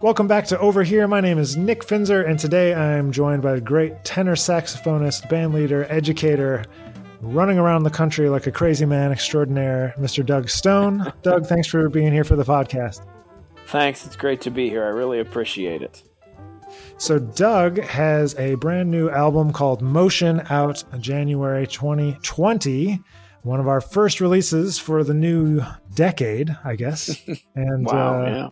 Welcome back to Over Here. My name is Nick Finzer, and today I'm joined by a great tenor saxophonist, band leader, educator, running around the country like a crazy man extraordinaire, Mr. Doug Stone. Doug, thanks for being here for the podcast. Thanks. It's great to be here. I really appreciate it. So, Doug has a brand new album called Motion out January 2020, one of our first releases for the new decade, I guess. And wow, uh, yeah.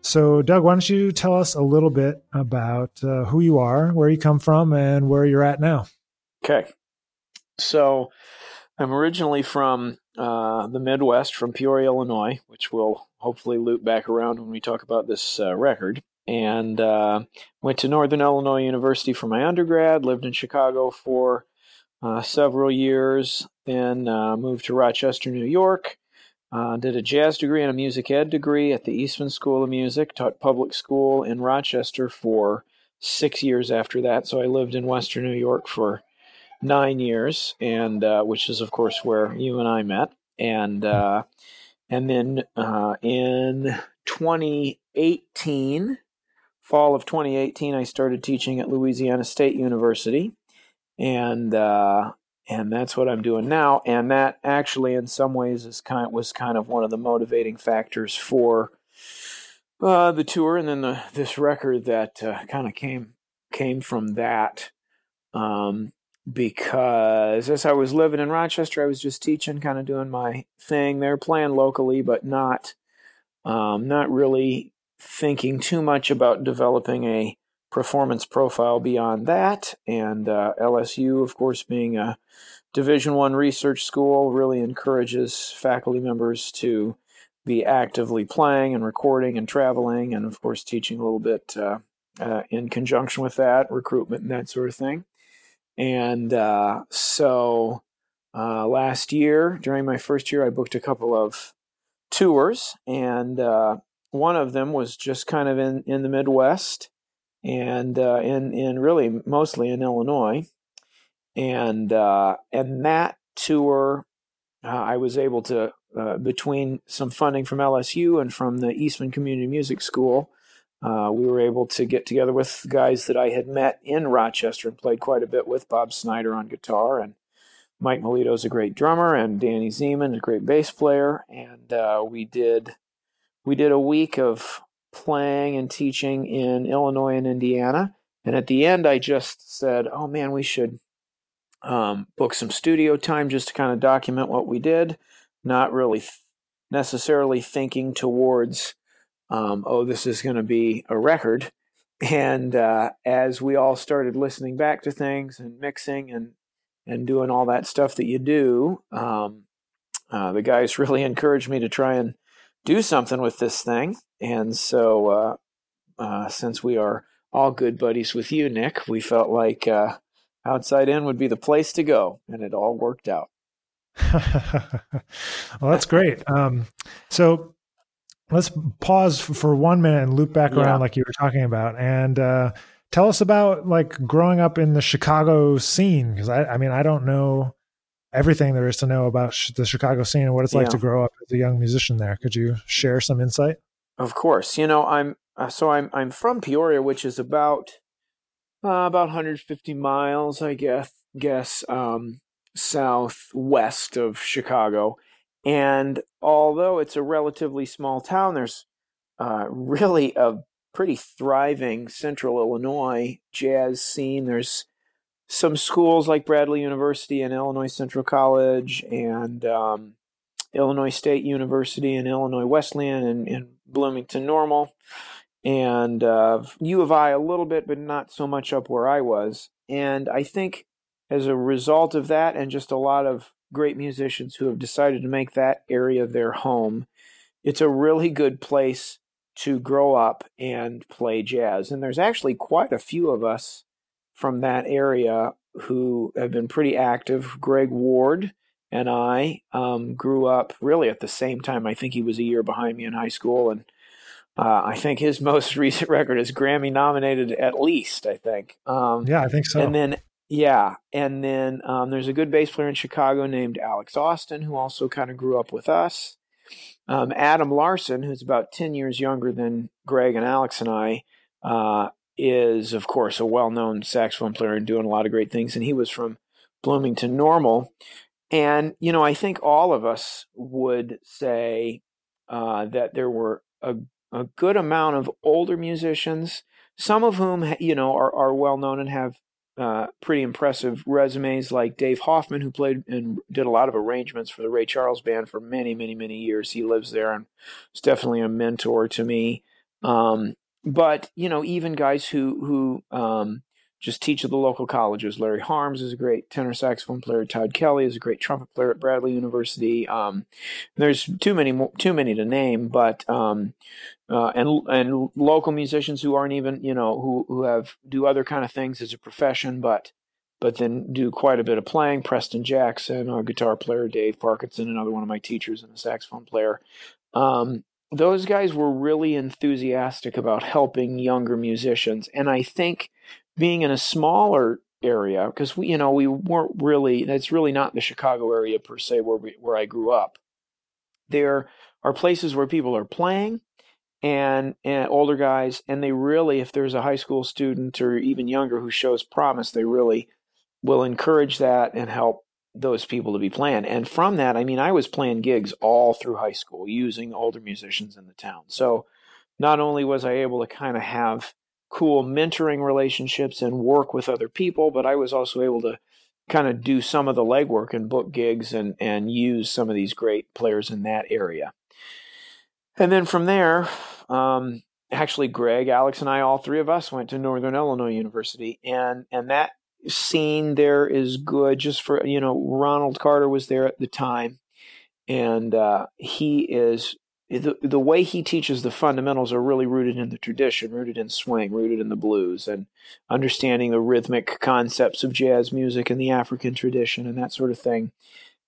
So, Doug, why don't you tell us a little bit about uh, who you are, where you come from, and where you're at now? Okay. So, I'm originally from uh, the Midwest, from Peoria, Illinois, which we'll hopefully loop back around when we talk about this uh, record. And uh, went to Northern Illinois University for my undergrad, lived in Chicago for uh, several years, then uh, moved to Rochester, New York. Uh, did a jazz degree and a music ed degree at the Eastman School of Music. Taught public school in Rochester for six years after that. So I lived in Western New York for nine years, and uh, which is of course where you and I met. And uh, and then uh, in 2018, fall of 2018, I started teaching at Louisiana State University, and uh, and that's what I'm doing now. And that actually, in some ways, is kind was kind of one of the motivating factors for uh, the tour, and then the, this record that uh, kind of came came from that. Um, because as I was living in Rochester, I was just teaching, kind of doing my thing there, playing locally, but not um, not really thinking too much about developing a performance profile beyond that. And uh, LSU, of course, being a Division One research school, really encourages faculty members to be actively playing and recording and traveling, and of course, teaching a little bit uh, uh, in conjunction with that, recruitment and that sort of thing. And uh, so uh, last year, during my first year, I booked a couple of tours, and uh, one of them was just kind of in, in the Midwest and uh, in really mostly in Illinois, and uh, and that tour, uh, I was able to uh, between some funding from LSU and from the Eastman Community Music School, uh, we were able to get together with guys that I had met in Rochester and played quite a bit with. Bob Snyder on guitar and Mike Melito's a great drummer, and Danny Ziemann, a great bass player, and uh, we did we did a week of playing and teaching in Illinois and Indiana. And at the end, I just said, "Oh man, we should um, book some studio time just to kind of document what we did." Not really th- necessarily thinking towards, um, "Oh, this is going to be a record." And uh, as we all started listening back to things and mixing and and doing all that stuff that you do, um, uh, the guys really encouraged me to try and do something with this thing. And so, uh, uh, since we are all good buddies with you, Nick, we felt like uh, Outside In would be the place to go, and it all worked out. well, that's great. Um, so let's pause for one minute and loop back Yeah. around, like you were talking about, and uh, tell us about like growing up in the Chicago scene. Because I, I mean, I don't know everything there is to know about sh- the Chicago scene and what it's like to grow up as a young musician there. Could you share some insight? Of course, you know I'm uh, so I'm I'm from Peoria, which is about uh, about 150 miles, I guess, guess um, southwest of Chicago. And although it's a relatively small town, there's uh, really a pretty thriving Central Illinois jazz scene. There's some schools like Bradley University and Illinois Central College and um, Illinois State University and Illinois Wesleyan and, and Bloomington Normal and uh, U of I a little bit, but not so much up where I was. And I think as a result of that, and just a lot of great musicians who have decided to make that area their home, it's a really good place to grow up and play jazz. And there's actually quite a few of us from that area who have been pretty active. Greg Ward and I um, grew up really at the same time. I think he was a year behind me in high school, and uh, I think his most recent record is Grammy nominated at least. I think. Um, Yeah, I think so. and then yeah, and then um, there's a good bass player in Chicago named Alex Austin who also kind of grew up with us. um, Adam Larson, who's about 10 years younger than Greg and Alex and I, uh, is, of course, a well known saxophone player and doing a lot of great things. And he was from Bloomington Normal. And, you know, I think all of us would say uh, that there were a, a good amount of older musicians, some of whom, you know, are, are well known and have uh, pretty impressive resumes like Dave Hoffman, who played and did a lot of arrangements for the Ray Charles Band for many, many, many years. He lives there and is definitely a mentor to me. Um, but you know, even guys who who um, just teach at the local colleges. Larry Harms is a great tenor saxophone player. Todd Kelly is a great trumpet player at Bradley University. Um, there's too many too many to name, but um, uh, and and local musicians who aren't even you know who who have do other kind of things as a profession, but but then do quite a bit of playing. Preston Jackson, a guitar player, Dave Parkinson, another one of my teachers and a saxophone player. Um, those guys were really enthusiastic about helping younger musicians, and I think being in a smaller area because we you know we weren't really it's really not the Chicago area per se where we, where I grew up. There are places where people are playing and, and older guys and they really if there's a high school student or even younger who shows promise they really will encourage that and help those people to be playing. And from that, I mean, I was playing gigs all through high school using older musicians in the town. So not only was I able to kind of have cool mentoring relationships and work with other people, but I was also able to kind of do some of the legwork and book gigs and and use some of these great players in that area. And then from there, um, actually, Greg, Alex, and I, all three of us, went to Northern Illinois University, and and that scene there is good. Just for you know, Ronald Carter was there at the time, and uh, he is the, the way he teaches the fundamentals are really rooted in the tradition, rooted in swing, rooted in the blues, and understanding the rhythmic concepts of jazz music and the African tradition and that sort of thing.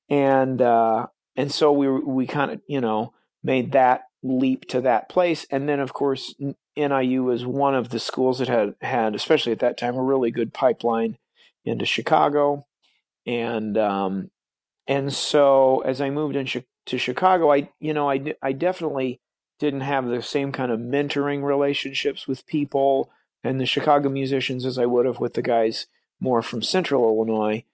And uh, and so we we kind of you know made that leap to that place, and then of course NIU was one of the schools that had had, especially at that time, a really good pipeline into Chicago, and um, and so as I moved in to Chicago, I you know I I definitely didn't have the same kind of mentoring relationships with people and the Chicago musicians as I would have with the guys more from Central Illinois.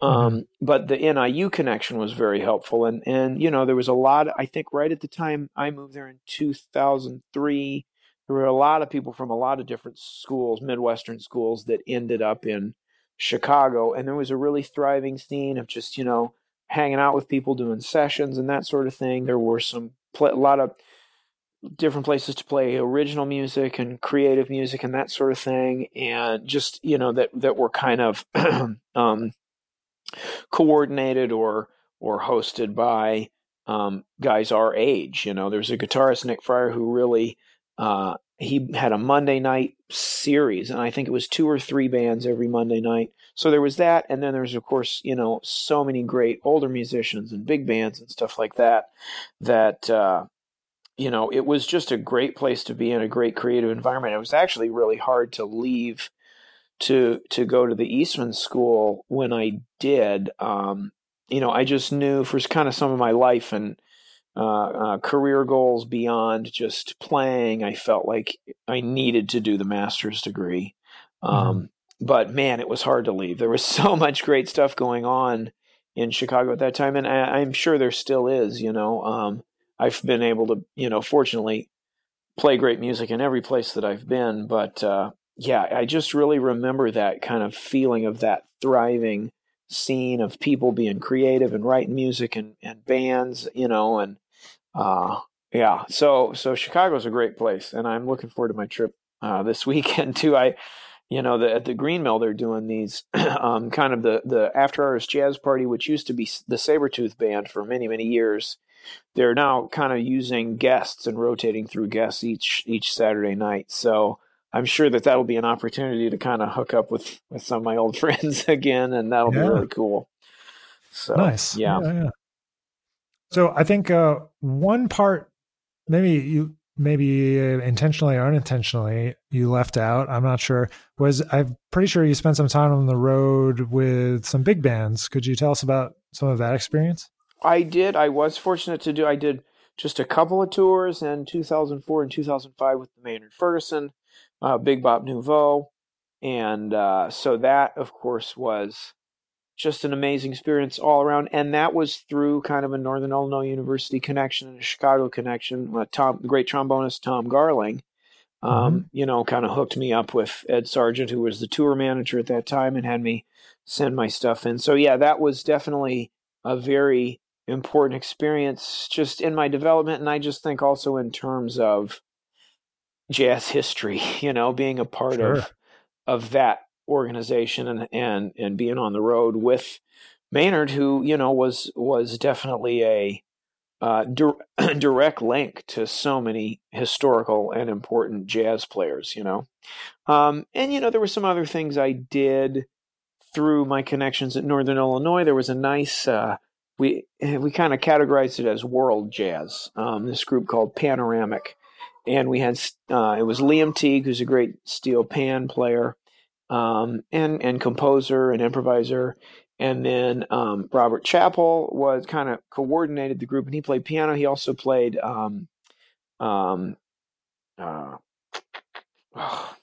Um, mm-hmm. But the NIU connection was very helpful, and and you know there was a lot. I think right at the time I moved there in 2003, there were a lot of people from a lot of different schools, Midwestern schools, that ended up in Chicago, and there was a really thriving scene of just you know hanging out with people, doing sessions and that sort of thing. There were some a lot of different places to play original music and creative music and that sort of thing, and just you know that that were kind of um, coordinated or or hosted by um, guys our age. You know, there's a guitarist Nick Fryer who really uh, he had a Monday night series, and I think it was two or three bands every Monday night. So there was that, and then there's of course you know so many great older musicians and big bands and stuff like that. That uh, you know it was just a great place to be in, a great creative environment. It was actually really hard to leave to to go to the Eastman School when I did. Um, you know, I just knew for kind of some of my life and uh, uh, career goals beyond just playing. I felt like I needed to do the master's degree. Um, mm-hmm. But man, it was hard to leave. There was so much great stuff going on in Chicago at that time, and I, am sure there still is. You know, um, I've been able to, you know, fortunately, play great music in every place that I've been. But uh, yeah, I just really remember that kind of feeling of that thriving scene of people being creative and writing music and, and bands, you know, and uh, yeah, so so Chicago's a great place, and I'm looking forward to my trip uh, this weekend too. I, you know, the, at the Green Mill they're doing these um, kind of the the after hours jazz party, which used to be the Sabretooth band for many many years. They're now kind of using guests and rotating through guests each each Saturday night. So I'm sure that that'll be an opportunity to kind of hook up with with some of my old friends again, and that'll yeah. be really cool. So nice, yeah. yeah, yeah. So I think uh, one part, maybe you, maybe intentionally or unintentionally, you left out. I'm not sure. Was I'm pretty sure you spent some time on the road with some big bands. Could you tell us about some of that experience? I did. I was fortunate to do. I did just a couple of tours in 2004 and 2005 with the Maynard Ferguson, uh, Big Bop Nouveau. And uh, so that, of course, was just an amazing experience all around. And that was through kind of a Northern Illinois University connection and a Chicago connection. Uh, Tom, the great trombonist Tom Garling, um, mm-hmm. you know, kind of hooked me up with Ed Sargent, who was the tour manager at that time, and had me send my stuff in. So yeah, that was definitely a very important experience just in my development, and I just think also in terms of jazz history. You know, being a part sure. of of that organization and and and being on the road with Maynard, who you know was was definitely a uh, di- direct link to so many historical and important jazz players. You know, um, and you know there were some other things I did through my connections at Northern Illinois. There was a nice uh, we we kind of categorized it as world jazz. Um, this group called Panoramic, and we had uh, it was Liam Teague, who's a great steel pan player, um, and and composer and improviser. And then um, Robert Chappell was kind of coordinated the group, and he played piano. He also played um, um, uh, oh,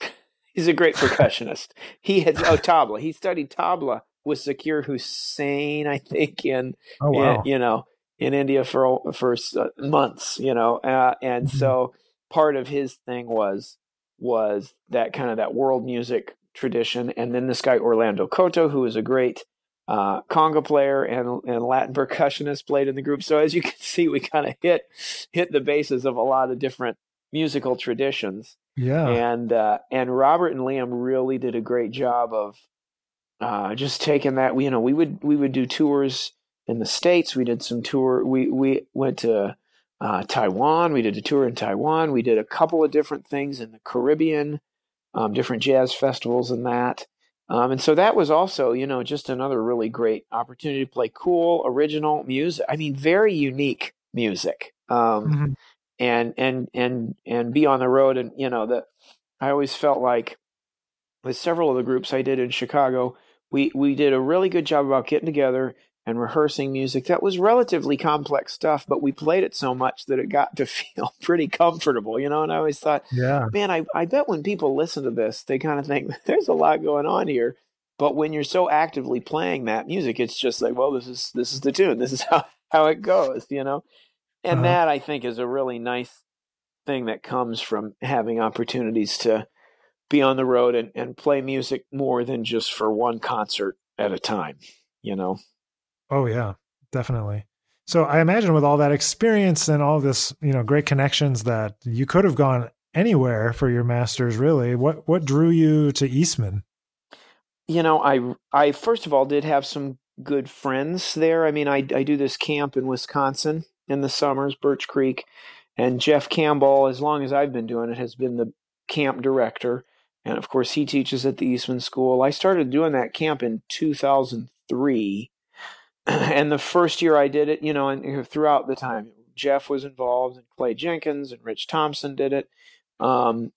he's a great percussionist. He had oh tabla. He studied tabla with Zakir Hussain, I think, in, oh, wow. in you know in India for for uh, months, you know, uh, and mm-hmm. so part of his thing was was that kind of that world music tradition. And then this guy, Orlando Cotto, who is a great uh, conga player and, and Latin percussionist, played in the group. So as you can see, we kind of hit hit the bases of a lot of different musical traditions. Yeah. And uh, and Robert and Liam really did a great job of uh, just taking that. You know, we would we would do tours in the states. We did some tour. We we went to uh, Taiwan. We did a tour in Taiwan. We did a couple of different things in the Caribbean, um, different jazz festivals and that. Um, and so that was also, you know, just another really great opportunity to play cool, original music. I mean, very unique music. Um, mm-hmm. And and and and be on the road, and you know that I always felt like with several of the groups I did in Chicago, we we did a really good job about getting together and rehearsing music that was relatively complex stuff, but we played it so much that it got to feel pretty comfortable, you know. And I always thought, yeah, man, I, I bet when people listen to this, they kind of think there's a lot going on here. But when you're so actively playing that music, it's just like, well, this is this is the tune. This is how how it goes, you know. And uh-huh. that I think is a really nice thing that comes from having opportunities to be on the road and, and play music more than just for one concert at a time, you know. Oh yeah, definitely. So I imagine with all that experience and all this, you know, great connections that you could have gone anywhere for your masters really. What what drew you to Eastman? You know, I I first of all did have some good friends there. I mean, I I do this camp in Wisconsin in the summers, Birch Creek, and Jeff Campbell, as long as I've been doing it, has been the camp director. And of course, he teaches at the Eastman School. I started doing that camp in 2003 and the first year I did it, you know, and throughout the time, Jeff was involved, and Clay Jenkins and Rich Thompson did it. Um,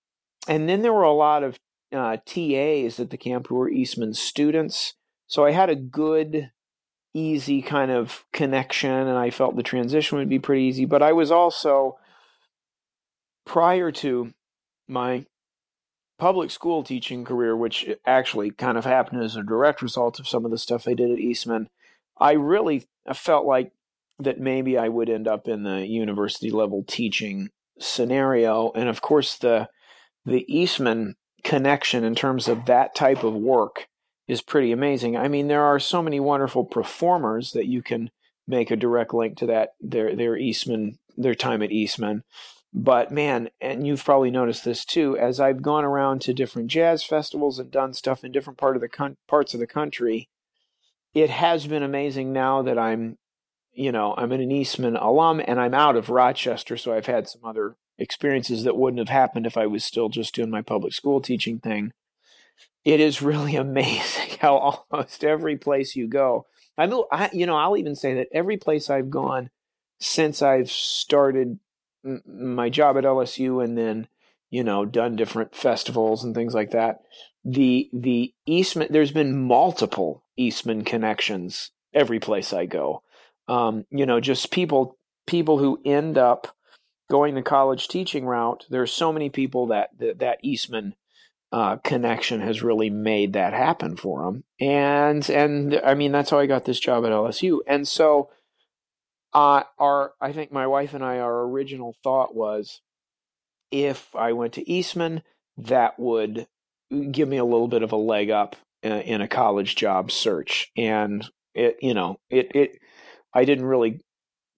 and then there were a lot of uh, TAs at the camp who were Eastman students. So I had a good, easy kind of connection, and I felt the transition would be pretty easy. But I was also, prior to my public school teaching career, which actually kind of happened as a direct result of some of the stuff I did at Eastman, I really felt like that maybe I would end up in the university level teaching scenario. And of course, the the Eastman connection in terms of that type of work is pretty amazing. I mean, there are so many wonderful performers that you can make a direct link to that their their Eastman their time at Eastman. But man, and you've probably noticed this too, as I've gone around to different jazz festivals and done stuff in different part of the con- parts of the country, it has been amazing now that I'm, you know, I'm an Eastman alum and I'm out of Rochester, so I've had some other experiences that wouldn't have happened if I was still just doing my public school teaching thing. It is really amazing how almost every place you go, I I, you know, I'll even say that every place I've gone since I've started my job at LSU and then, you know, done different festivals and things like that, the the Eastman there's been multiple Eastman connections every place I go. Um, you know, just people people who end up going the college teaching route, there's so many people that that, that Eastman uh, connection has really made that happen for them. And and I mean that's how I got this job at LSU. And so, uh, our I think my wife and I our original thought was, if I went to Eastman, that would give me a little bit of a leg up in, a college job search. And it you know it it I didn't really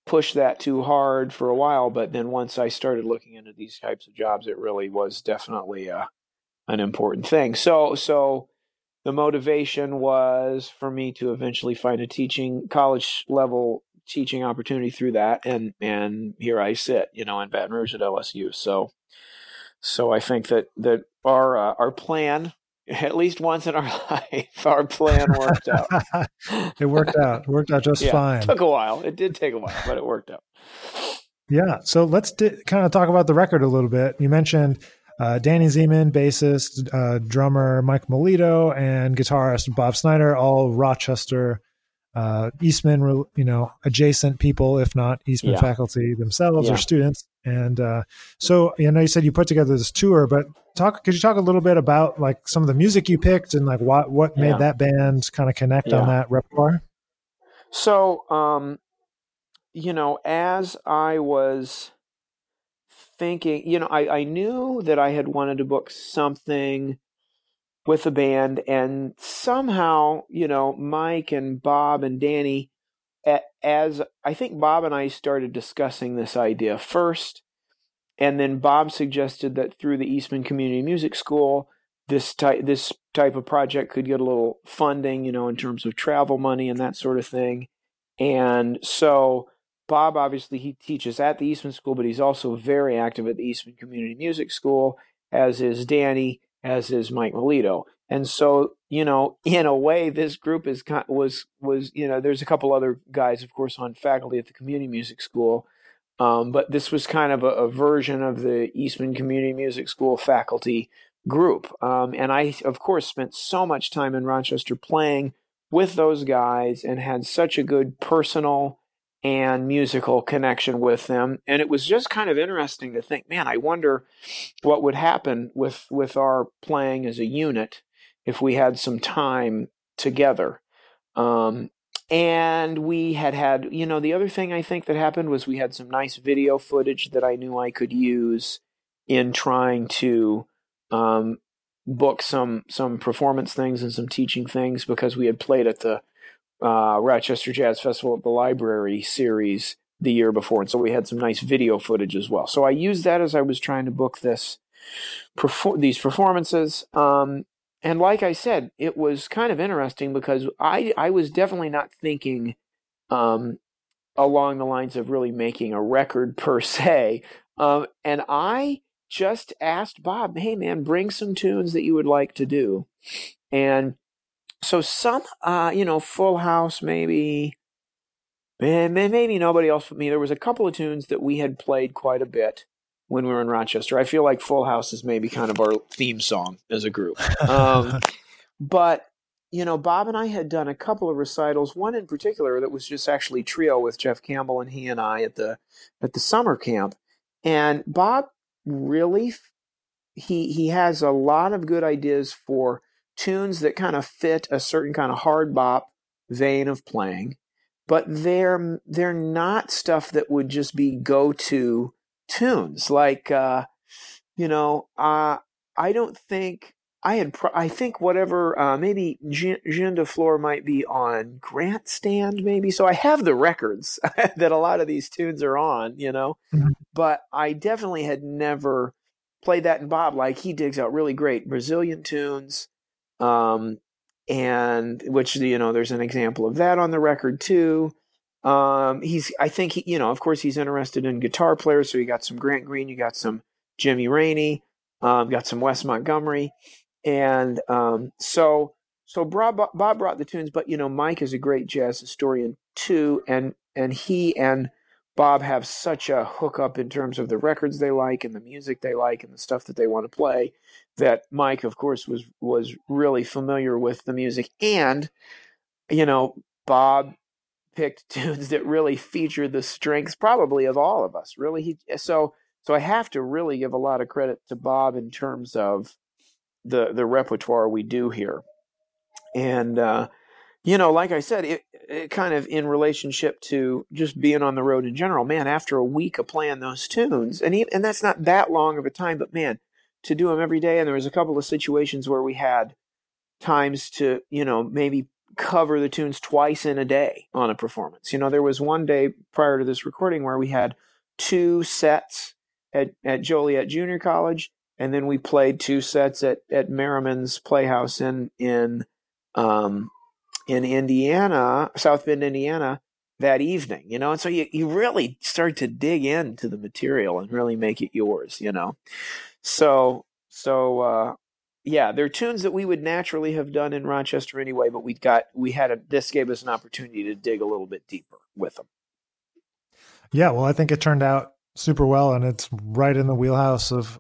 push that too hard for a while, but then once I started looking into these types of jobs, it really was definitely a an important thing. So so the motivation was for me to eventually find a teaching college level teaching opportunity through that and and here I sit, you know, in Baton Rouge at LSU. So so I think that that our uh, our plan at least once in our life our plan worked out. it worked out. It worked out just yeah, fine. It took a while. It did take a while, but it worked out. Yeah. So let's di- kind of talk about the record a little bit. You mentioned uh, Danny Ziemann, bassist, uh, drummer Mike Melito, and guitarist Bob Snyder, all Rochester, uh, Eastman, you know, adjacent people, if not Eastman yeah. faculty themselves yeah. or students. And uh, so, you know, you said you put together this tour, but talk. Could you talk a little bit about like some of the music you picked and like what what made yeah. that band kind of connect on that repertoire? So, um, you know, as I was thinking, you know, I, I knew that I had wanted to book something with the band, and somehow, you know, Mike and Bob and Danny, as I think Bob and I started discussing this idea first, and then Bob suggested that through the Eastman Community Music School, this type this type of project could get a little funding, you know, in terms of travel money and that sort of thing. And so Bob obviously he teaches at the Eastman School, but he's also very active at the Eastman Community Music School, as is Danny, as is Mike Melito. And so, you know, in a way, this group is was was you know, there's a couple other guys, of course, on faculty at the Community Music School, um, but this was kind of a, a, version of the Eastman Community Music School faculty group. Um, and I, of course, spent so much time in Rochester playing with those guys and had such a good personal and musical connection with them. And it was just kind of interesting to think, man, I wonder what would happen with with our playing as a unit if we had some time together. Um, and we had had, you know, the other thing I think that happened was we had some nice video footage that I knew I could use in trying to um, book some some performance things and some teaching things because we had played at the uh, Rochester Jazz Festival at the Library series the year before, and so we had some nice video footage as well. So I used that as I was trying to book this perfor- these performances. Um, and like I said, it was kind of interesting because I I was definitely not thinking um, along the lines of really making a record per se. Um, and I just asked Bob, "Hey man, bring some tunes that you would like to do," and so some, uh, you know, Full House, maybe, maybe nobody else but me. There was a couple of tunes that we had played quite a bit when we were in Rochester. I feel like Full House is maybe kind of our theme song as a group. Um, but you know, Bob and I had done a couple of recitals. One in particular that was just actually trio with Jeff Campbell and he and I at the at the summer camp. And Bob really he he has a lot of good ideas for tunes that kind of fit a certain kind of hard bop vein of playing, but they're they're not stuff that would just be go to tunes. Like uh, you know, uh, I don't think I had. Pro- I think whatever uh, maybe Jean, Jean de Fleur might be on Grantstand, maybe. So I have the records that a lot of these tunes are on, you know, mm-hmm. but I definitely had never played that in Bob. Like he digs out really great Brazilian tunes um, and which you know there's an example of that on the record too. Um, he's I think he you know of course he's interested in guitar players, so you got some Grant Green, you got some Jimmy Raney, um, got some Wes Montgomery, and um, so so Bob, Bob brought the tunes, but you know Mike is a great jazz historian too, and and he and Bob have such a hookup in terms of the records they like and the music they like and the stuff that they want to play that Mike, of course, was was really familiar with the music. And, you know, Bob picked tunes that really featured the strengths probably of all of us. Really, he so so I have to really give a lot of credit to Bob in terms of the the repertoire we do here, and uh, you know, like I said, it, it kind of in relationship to just being on the road in general. Man, after a week of playing those tunes, and he, and that's not that long of a time, but man, to do them every day. And there was a couple of situations where we had times to you know maybe cover the tunes twice in a day on a performance. You know, there was one day prior to this recording where we had two sets at, at Joliet Junior College, and then we played two sets at, at Merriman's Playhouse in in um, in Indiana, South Bend, Indiana, that evening. You know, and so you you really start to dig into the material and really make it yours. You know, so so uh, yeah, they're tunes that we would naturally have done in Rochester anyway, but we got we had a this gave us an opportunity to dig a little bit deeper with them. Yeah, well, I think it turned out super well, and it's right in the wheelhouse of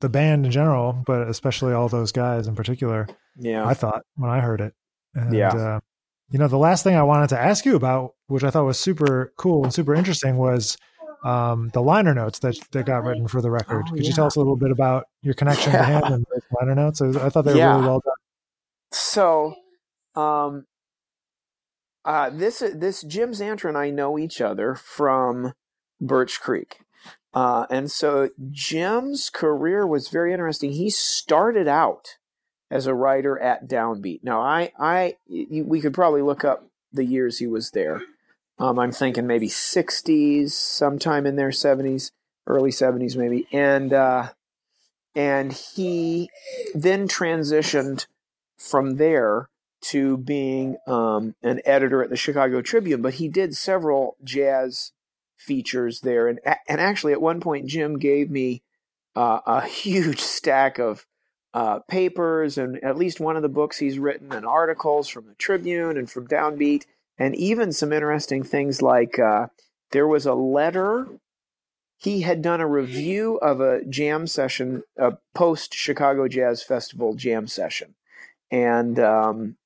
the band in general, but especially all those guys in particular. Yeah, I thought when I heard it. And, yeah. Uh, you know, the last thing I wanted to ask you about, which I thought was super cool and super interesting, was um, the liner notes that that got written for the record. Oh, Could yeah. you tell us a little bit about your connection Yeah. to him and those liner notes? I I thought they were Yeah. really well done. So, um, uh, this this Jim Szantor and I know each other from Birch Creek, uh, and so Jim's career was very interesting. He started out as a writer at Downbeat. Now, I I we could probably look up the years he was there. Um, I'm thinking maybe 60s, sometime in there, 70s, early 70s maybe, and uh, and he then transitioned from there to being um, an editor at the Chicago Tribune. But he did several jazz features there, and and actually at one point Jim gave me uh, a huge stack of uh, papers and at least one of the books he's written and articles from the Tribune and from Downbeat, and even some interesting things like uh, there was a letter. He had done a review of a jam session, a post Chicago Jazz Festival jam session, and um,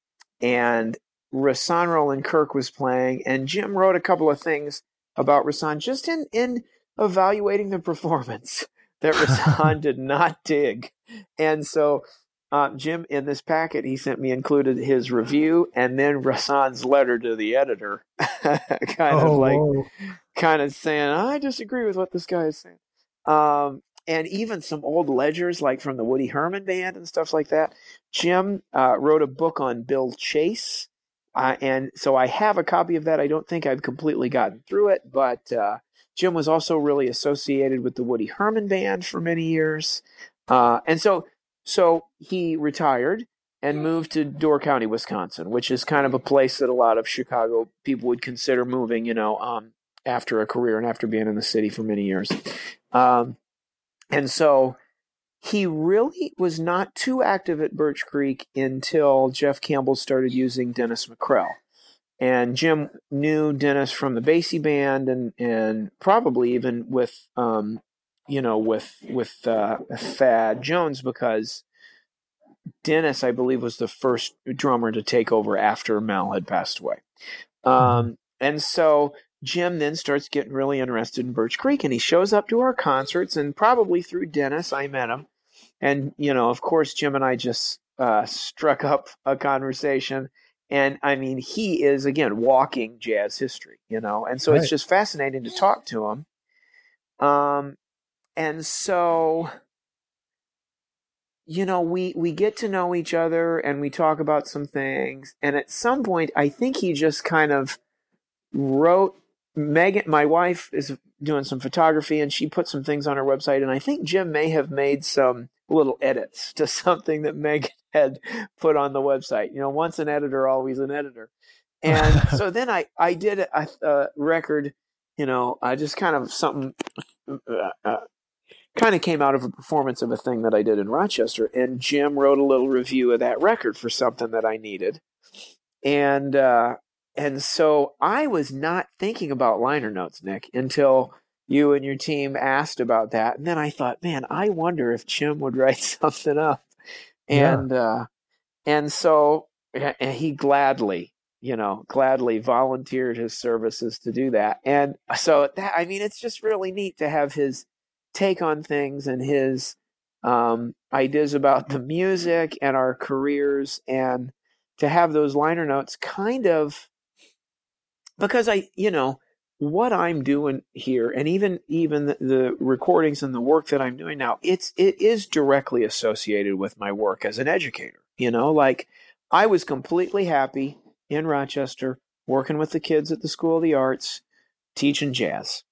and Rahsaan Roland Kirk was playing, and Jim wrote a couple of things about Rahsaan just in in evaluating the performance that Rahsaan did not dig, and so uh, Jim in this packet he sent me included his review and then Rahsaan's letter to the editor, kind of oh, like whoa. kind of saying I disagree with what this guy is saying. Um, and even some old ledgers like from the Woody Herman band and stuff like that. Jim uh, wrote a book on Bill Chase, uh, and so I have a copy of that. I don't think I've completely gotten through it, but uh, Jim was also really associated with the Woody Herman band for many years, uh, and so so he retired and moved to Door County, Wisconsin, which is kind of a place that a lot of Chicago people would consider moving. You know, um, after a career and after being in the city for many years. Um, and so he really was not too active at Birch Creek until Jeff Campbell started using Dennis Mackrel. And Jim knew Dennis from the Basie band and, and probably even with, um, you know, with, with, uh, Thad Jones because Dennis, I believe, was the first drummer to take over after Mel had passed away. Um, and so Jim then starts getting really interested in Birch Creek and he shows up to our concerts and probably through Dennis I met him. And you know, of course Jim and I just uh, struck up a conversation and I mean he is again walking jazz history, you know. And so Right. it's just fascinating to talk to him. Um and so you know we we get to know each other and we talk about some things and at some point i think he just kind of wrote megan my wife is doing some photography and she put some things on her website and i think jim may have made some little edits to something that megan had put on the website. You know once an editor always an editor. And so then i i did a, a record you know i just kind of something uh, uh, kind of came out of a performance of a thing that I did in Rochester, and Jim wrote a little review of that record for something that I needed, and uh, and so I was not thinking about liner notes, Nick, until you and your team asked about that, and then I thought, man, I wonder if Jim would write something up, Yeah. and uh, and so and he gladly you know, gladly volunteered his services to do that. And so that, I mean, it's just really neat to have his take on things and his um, ideas about the music and our careers and to have those liner notes kind of because I, you know, what I'm doing here and even even the, the, recordings and the work that I'm doing now, it's it is directly associated with my work as an educator. You know, like I was completely happy in Rochester working with the kids at the School of the Arts, teaching jazz.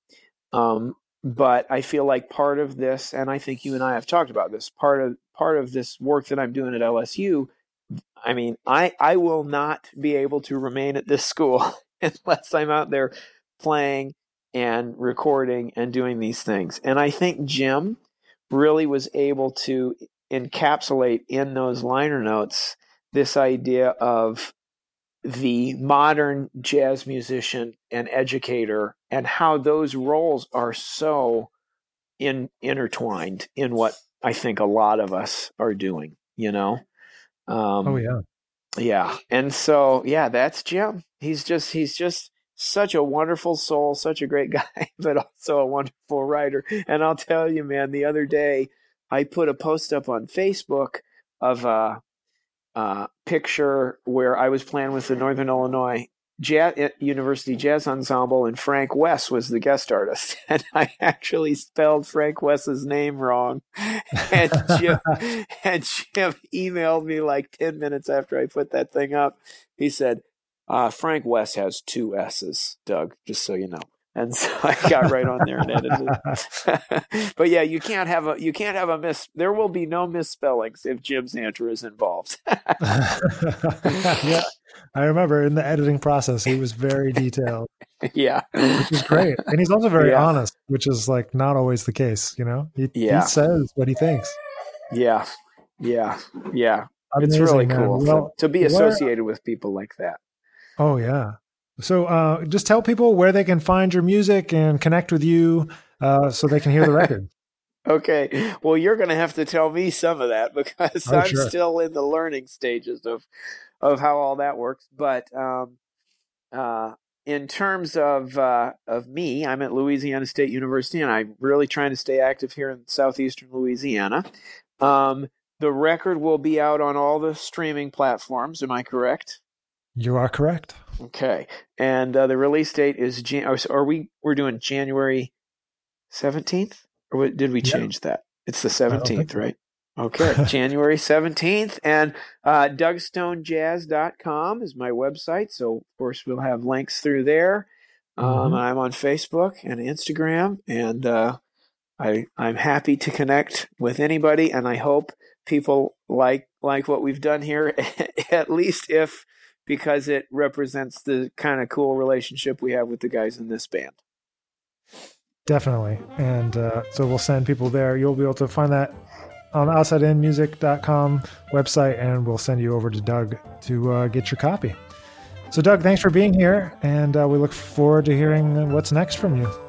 Um, but I feel like part of this, and I think you and I have talked about this, part of part of this work that I'm doing at LSU, I mean, I I will not be able to remain at this school unless I'm out there playing and recording and doing these things. And I think Jim really was able to encapsulate in those liner notes this idea of the modern jazz musician and educator and how those roles are so in intertwined in what I think a lot of us are doing, you know? Um, oh yeah. Yeah. And so, yeah, that's Jim. He's just, he's just such a wonderful soul, such a great guy, but also a wonderful writer. And I'll tell you, man, the other day I put a post up on Facebook of, uh, uh, picture where I was playing with the Northern Illinois Jazz, uh, University Jazz Ensemble, and Frank Wess was the guest artist. And I actually spelled Frank Wess's name wrong. And Jim, and Jim emailed me like 10 minutes after I put that thing up. He said, uh, Frank Wess has two S's, Doug, just so you know and so I got right on there and edited. but yeah, you can't have a you can't have a miss. There will be no misspellings if Jim Szantor is involved. yeah, I remember in the editing process, he was very detailed. Yeah, which is great, and he's also very yeah. honest, which is like not always the case. You know, he, yeah. he says what he thinks. Yeah, yeah, yeah. Amazing, it's really cool well, to, to be associated with people like that. Oh yeah, so uh, just tell people where they can find your music and connect with you uh, so they can hear the record. okay. Well, you're going to have to tell me some of that because oh, I'm sure. still in the learning stages of of how all that works. But um, uh, in terms of uh, of me, I'm at Louisiana State University, and I'm really trying to stay active here in southeastern Louisiana. Um, the record will be out on all the streaming platforms. Am I correct? You are correct. Okay, and uh, the release date is Jan- oh, are we we're doing January seventeenth, or did we change yeah. that? It's the seventeenth, right? Okay, January 17th. And uh, DougStoneJazz.com is my website. So, of course, we'll have links through there. Um, mm-hmm. I'm on Facebook and Instagram. And uh, I, I'm happy to connect with anybody. And I hope people like like what we've done here, at least if because it represents the kind of cool relationship we have with the guys in this band. Definitely. And uh, so we'll send people there. You'll be able to find that on the outsideinmusic.com website, and we'll send you over to Doug to uh, get your copy. So, Doug, thanks for being here, and uh, we look forward to hearing what's next from you.